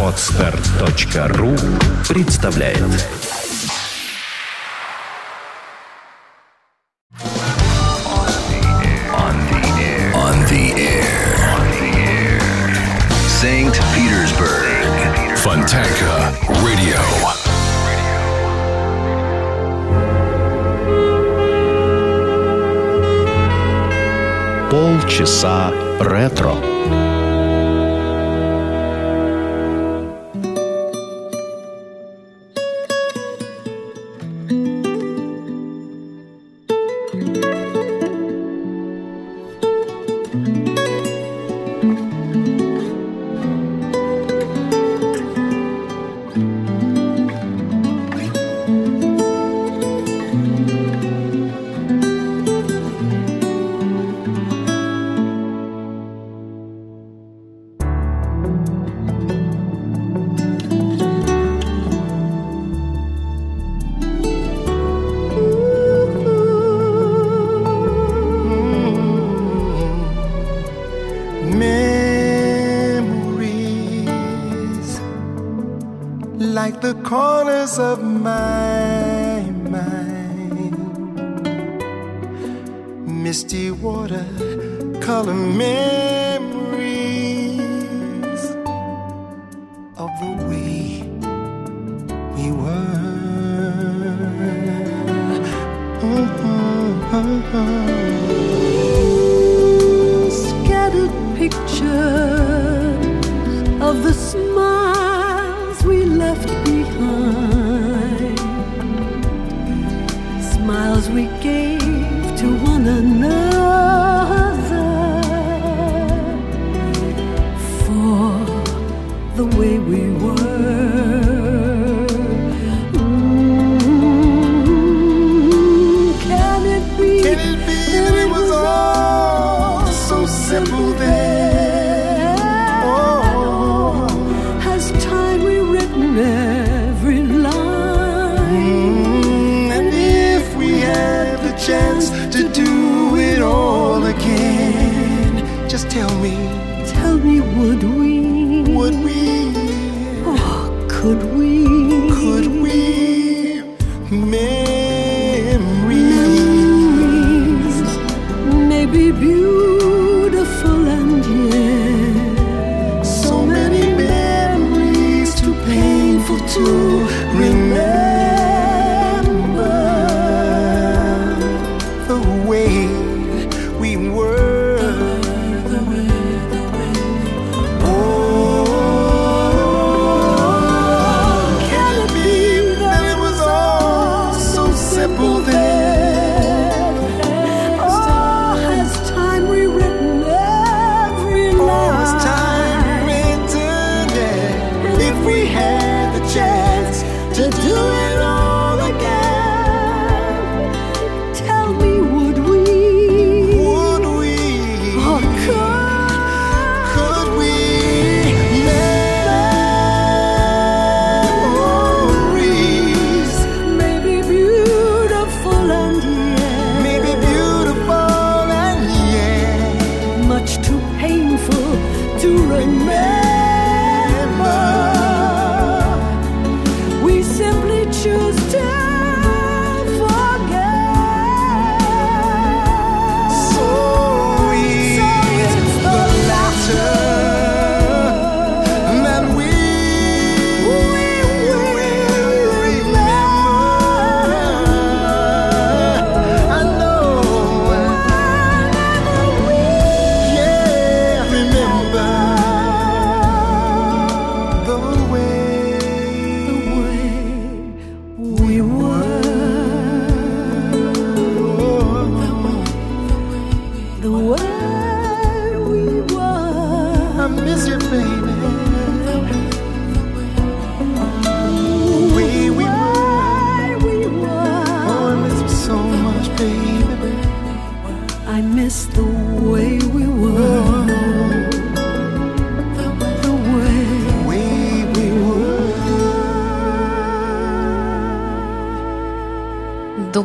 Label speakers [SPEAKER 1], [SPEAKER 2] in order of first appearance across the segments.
[SPEAKER 1] Отстар.ру представляет On the air. On the air. St. Petersburg. Fontanka Radio. полчаса ретро.
[SPEAKER 2] voice of my mind. Misty water, color me
[SPEAKER 3] we
[SPEAKER 2] gave.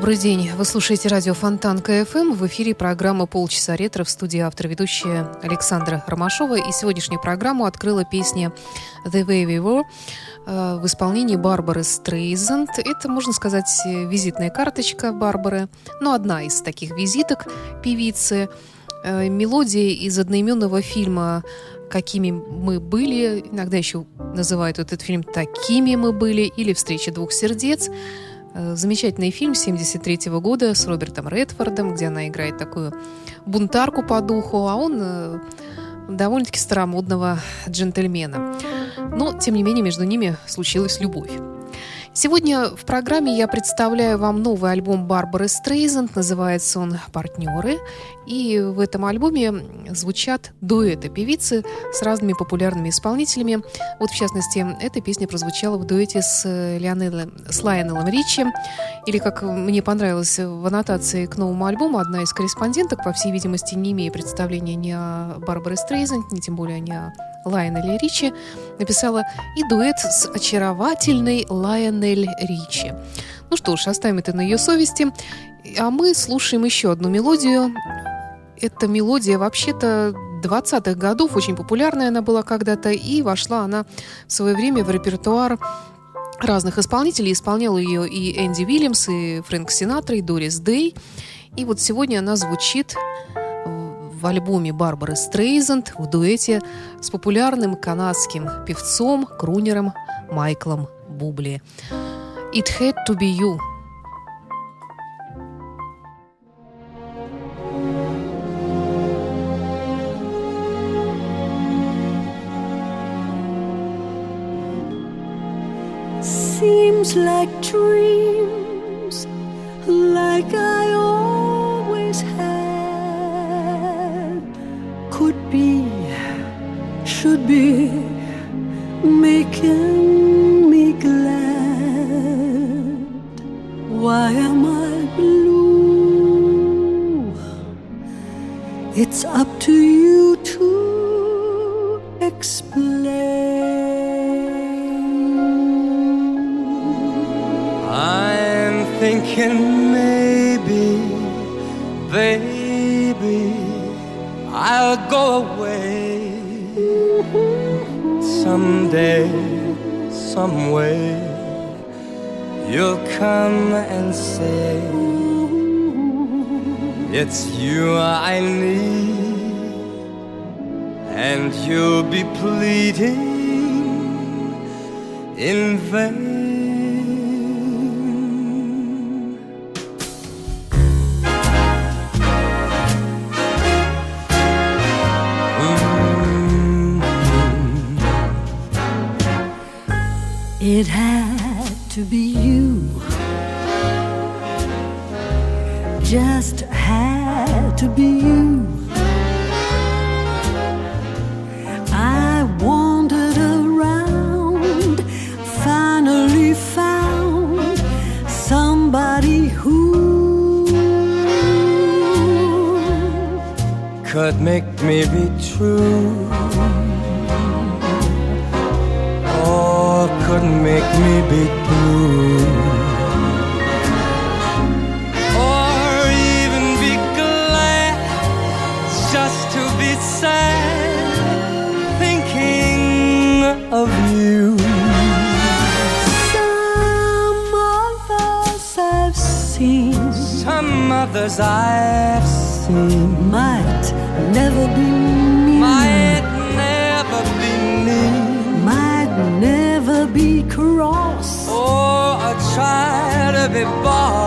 [SPEAKER 4] Добрый день. Вы слушаете радио Fontanka FM. В эфире программа «Полчаса ретро» в студии автор-ведущая Александра Ромашова. И сегодняшнюю программу открыла песня «The Way We Were» э, в исполнении Барбары Стрейзанд. Это, можно сказать, визитная карточка Барбары, но одна из таких визиток певицы. Э, мелодия из одноименного фильма какими мы были, иногда еще называют этот фильм «Такими мы были» или «Встреча двух сердец». Э, замечательный фильм 73 года с Робертом Редфордом, где она играет такую бунтарку по духу, а он э, довольно-таки старомодного джентльмена. Но, тем не менее, между ними случилась любовь. Сегодня в программе я представляю вам новый альбом Барбары Стрейзенд. Называется он «Партнеры». И в этом альбоме звучат дуэты певицы с разными популярными исполнителями. Вот, в частности, эта песня прозвучала в дуэте с, Лионелом, с Лайонелом Ричи. Или, как мне понравилось в аннотации к новому альбому, одна из корреспонденток, по всей видимости, не имея представления ни о Барбаре Стрейзенд, ни тем более ни о Лайонеле Ричи, написала и дуэт с очаровательной Лайонель Ричи. Ну что ж, оставим это на ее совести. А мы слушаем еще одну мелодию эта мелодия вообще-то 20-х годов, очень популярная она была когда-то, и вошла она в свое время в репертуар разных исполнителей. Исполнял ее и Энди Уильямс, и Фрэнк Синатра, и Дорис Дэй. И вот сегодня она звучит в альбоме Барбары Стрейзенд в дуэте с популярным канадским певцом, крунером Майклом Бубли. «It had to be you»
[SPEAKER 3] seems like dreams,
[SPEAKER 5] thinking maybe, baby, I'll go away someday, some way. You'll come and say, It's you I need, and you'll be pleading in vain. Could make me be true. Oh, or could make me be blue. Or even be glad just to be sad, thinking of you.
[SPEAKER 3] Some others I've seen,
[SPEAKER 5] some others I've seen
[SPEAKER 3] might never be me.
[SPEAKER 5] Might never be me.
[SPEAKER 3] Be cross.
[SPEAKER 5] Or I try to be boss,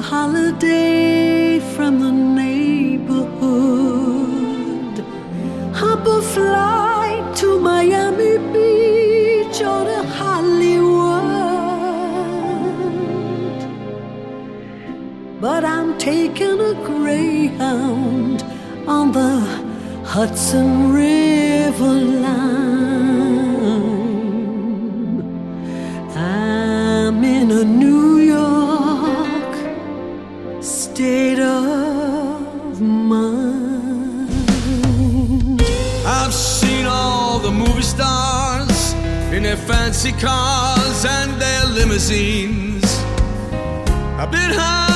[SPEAKER 5] a
[SPEAKER 3] holiday from the neighborhood. Hop a flight to Miami Beach or to Hollywood. But I'm taking a Greyhound on the Hudson River.
[SPEAKER 5] fancy cars and their limousines. I've been high.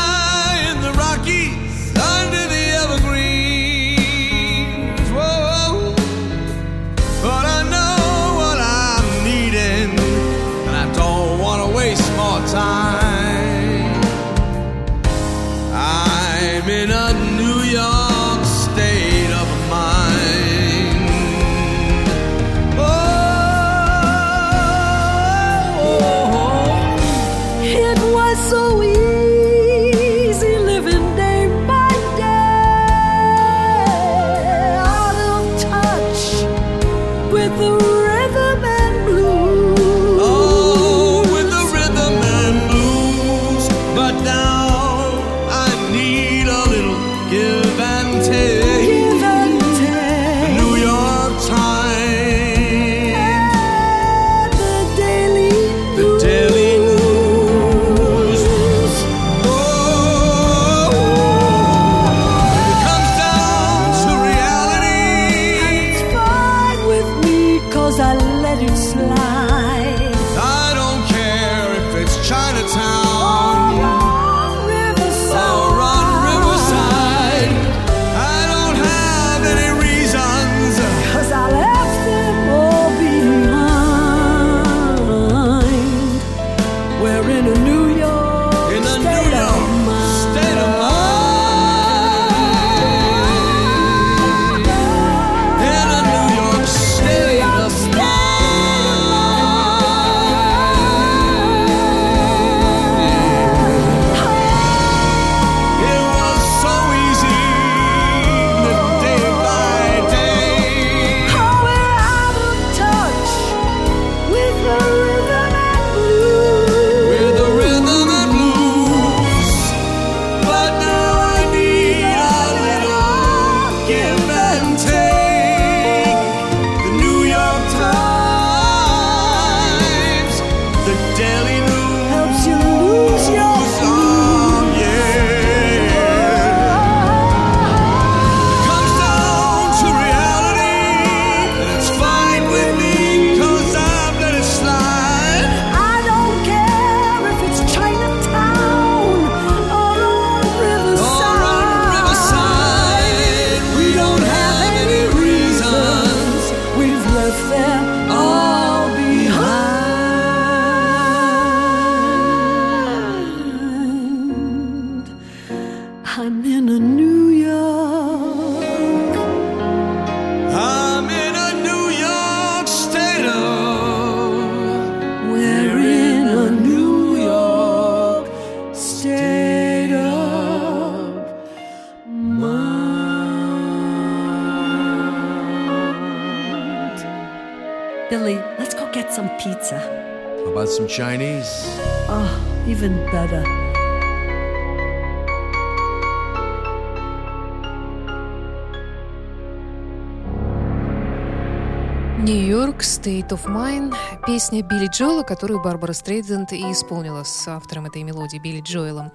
[SPEAKER 4] Нью-Йорк, State of Mind, песня Билли Джоэла, которую Барбара Стрейдзенд и исполнила с автором этой мелодии Билли Джоэлом.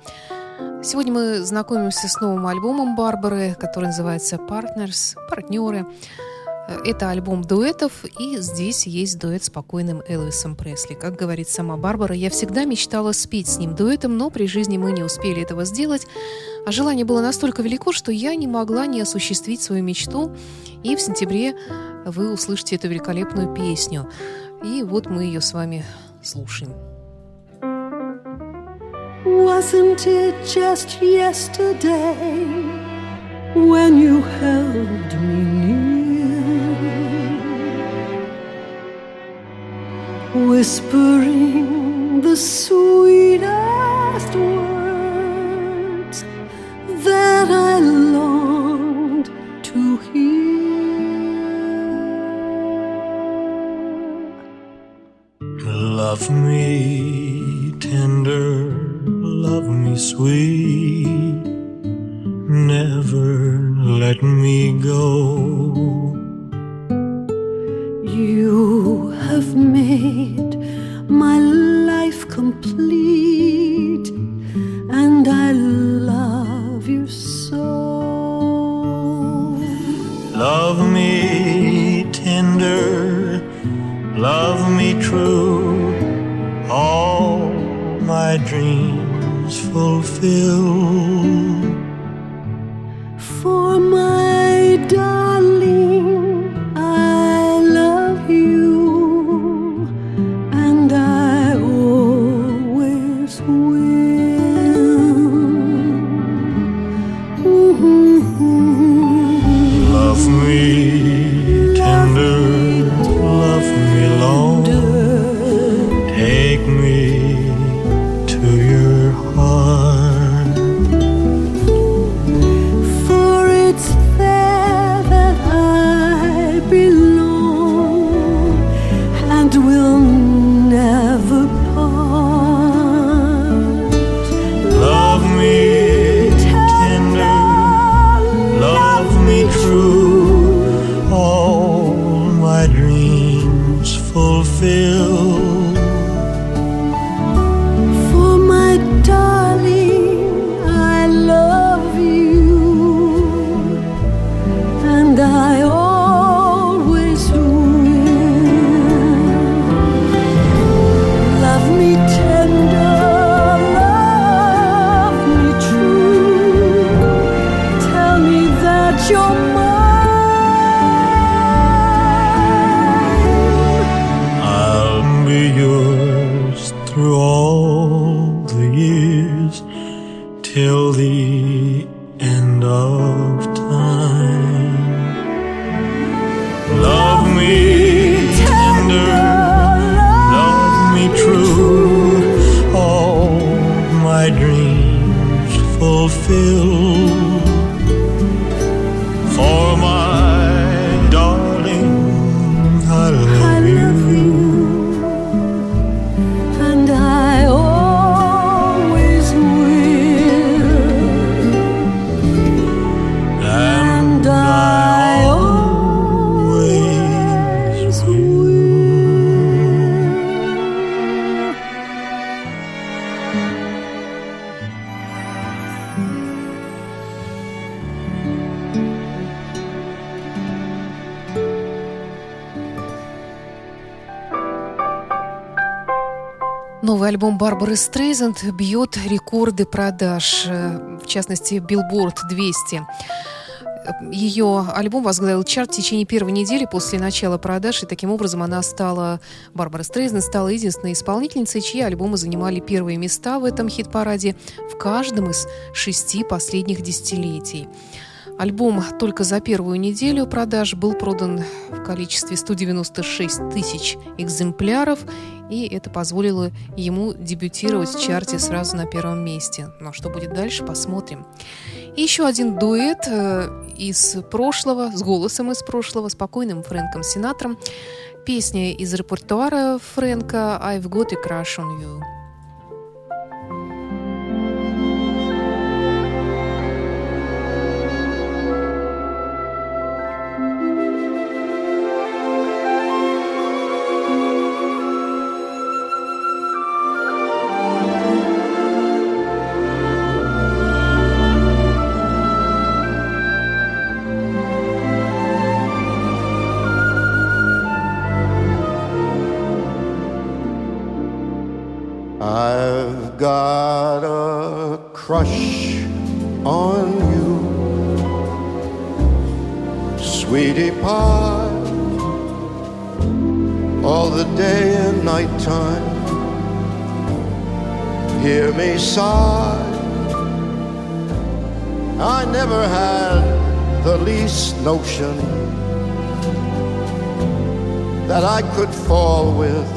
[SPEAKER 4] Сегодня мы знакомимся с новым альбомом Барбары, который называется «Partners», «Партнеры». Это альбом дуэтов, и здесь есть дуэт с покойным Элвисом Пресли. Как говорит сама Барбара, я всегда мечтала спеть с ним дуэтом, но при жизни мы не успели этого сделать. А желание было настолько велико, что я не могла не осуществить свою мечту. И в сентябре вы услышите эту великолепную песню. И вот мы ее с вами слушаем.
[SPEAKER 3] Wasn't it just yesterday when you held me near, whispering the sweetest words
[SPEAKER 6] of me.
[SPEAKER 4] Альбом Барбары Стрейзенд бьет рекорды продаж, э, в частности, Billboard 200. Ее альбом возглавил чарт в течение первой недели после начала продаж, и таким образом она стала, Барбара Стрейзен стала единственной исполнительницей, чьи альбомы занимали первые места в этом хит-параде в каждом из шести последних десятилетий. Альбом только за первую неделю продаж был продан в количестве 196 тысяч экземпляров, и это позволило ему дебютировать в чарте сразу на первом месте. Но что будет дальше, посмотрим. И еще один дуэт э, из прошлого, с голосом из прошлого, спокойным Фрэнком Синатром. песня из репертуара Фрэнка «I've got a crush on you».
[SPEAKER 7] All the day and night time. Hear me sigh. I never had the least notion that I could fall with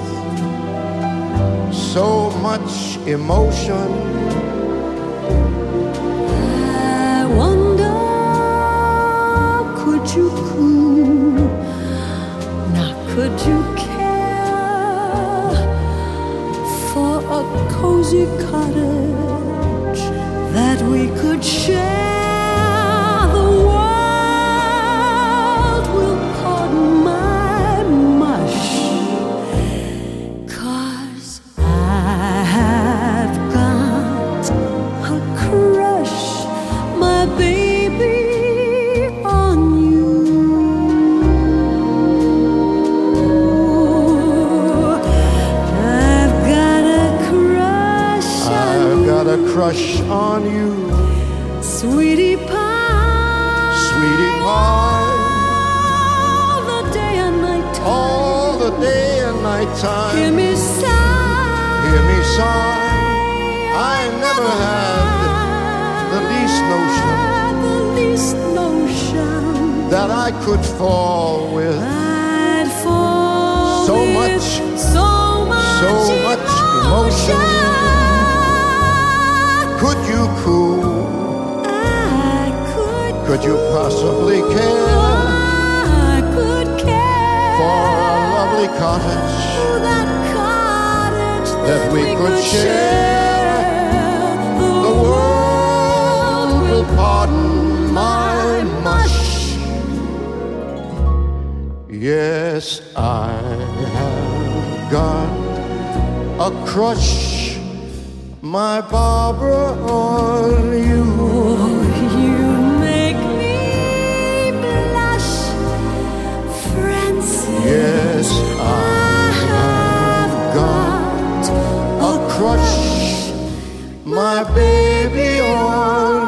[SPEAKER 7] so much emotion.
[SPEAKER 3] music cutter on you, sweetie pie.
[SPEAKER 7] sweetie pie,
[SPEAKER 3] All the day and night time.
[SPEAKER 7] all the day and night
[SPEAKER 3] Hear me sigh.
[SPEAKER 7] Hear me sigh. I never had the least notion
[SPEAKER 3] the least notion
[SPEAKER 7] that I could fall with
[SPEAKER 3] I'd fall
[SPEAKER 7] So
[SPEAKER 3] with
[SPEAKER 7] much,
[SPEAKER 3] so much,
[SPEAKER 7] so much emotion. Could you cool?
[SPEAKER 3] I could,
[SPEAKER 7] Could you possibly care
[SPEAKER 3] I could care
[SPEAKER 7] for a lovely cottage
[SPEAKER 3] that cottage
[SPEAKER 7] that we could share? The world will pardon my mush. Yes, I have got a crush, my Barbara, on you.
[SPEAKER 3] You make me blush, Francis.
[SPEAKER 7] Yes, I have got a crush, my baby, on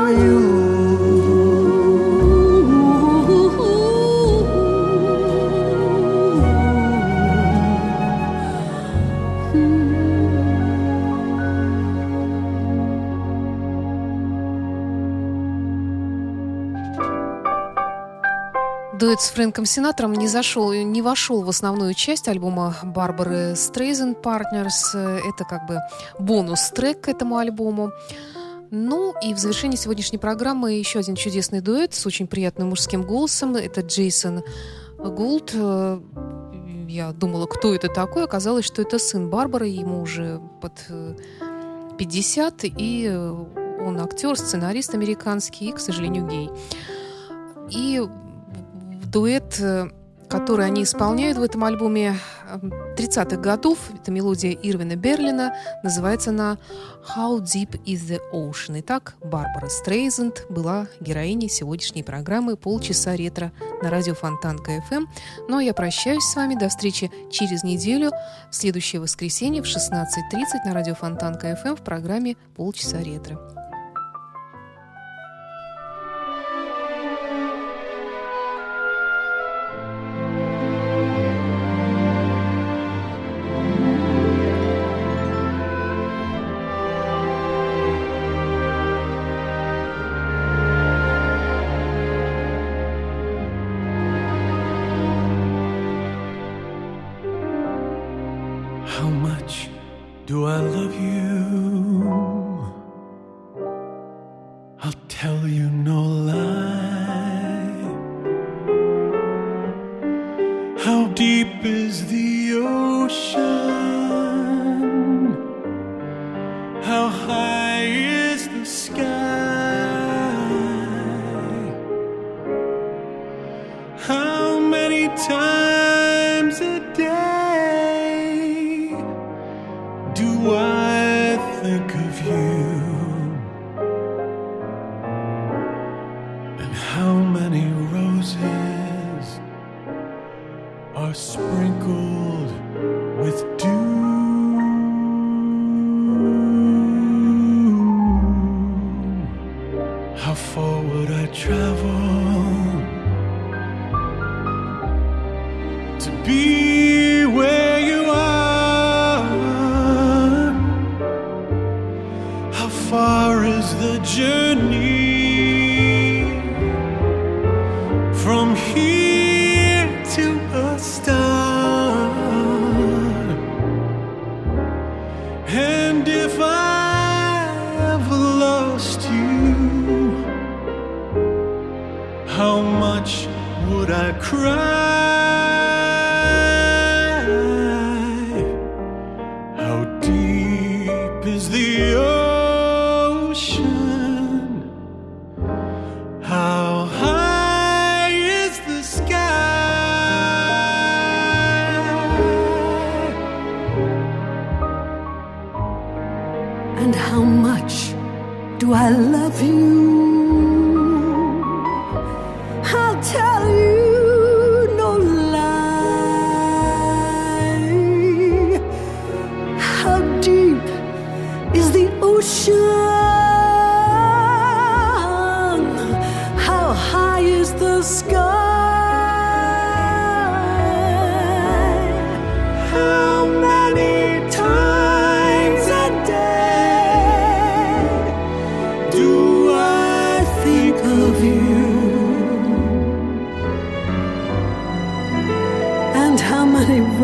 [SPEAKER 4] Дуэт с Фрэнком Синатором не зашел, не вошел в основную часть альбома Барбары Стрейзен Partners. Это как бы бонус-трек к этому альбому. Ну и в завершении сегодняшней программы еще один чудесный дуэт с очень приятным мужским голосом. Это Джейсон Гулд. Э, Я думала, кто это такой. Оказалось, что это сын Барбары. Ему уже под э, 50. И э, он актер, сценарист американский и, к сожалению, гей. И дуэт, э, который они исполняют в этом альбоме э, 30-х годов, это мелодия Ирвина Берлина, называется она «How Deep is the Ocean». Итак, Барбара Стрейзанд была героиней сегодняшней программы «Полчаса ретро» на радио Fontanka FM. Ну а я прощаюсь с вами до встречи через неделю, в следующее воскресенье в 16.30 на радио Fontanka FM в программе «Полчаса ретро».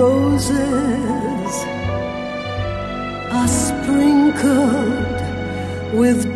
[SPEAKER 3] roses are sprinkled with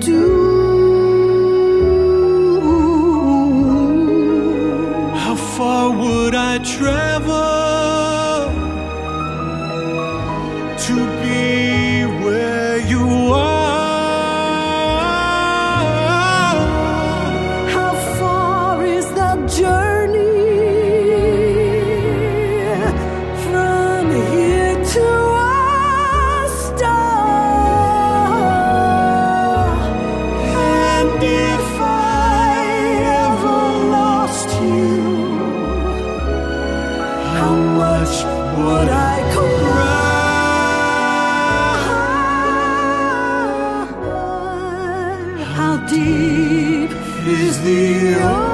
[SPEAKER 3] deep is the ocean.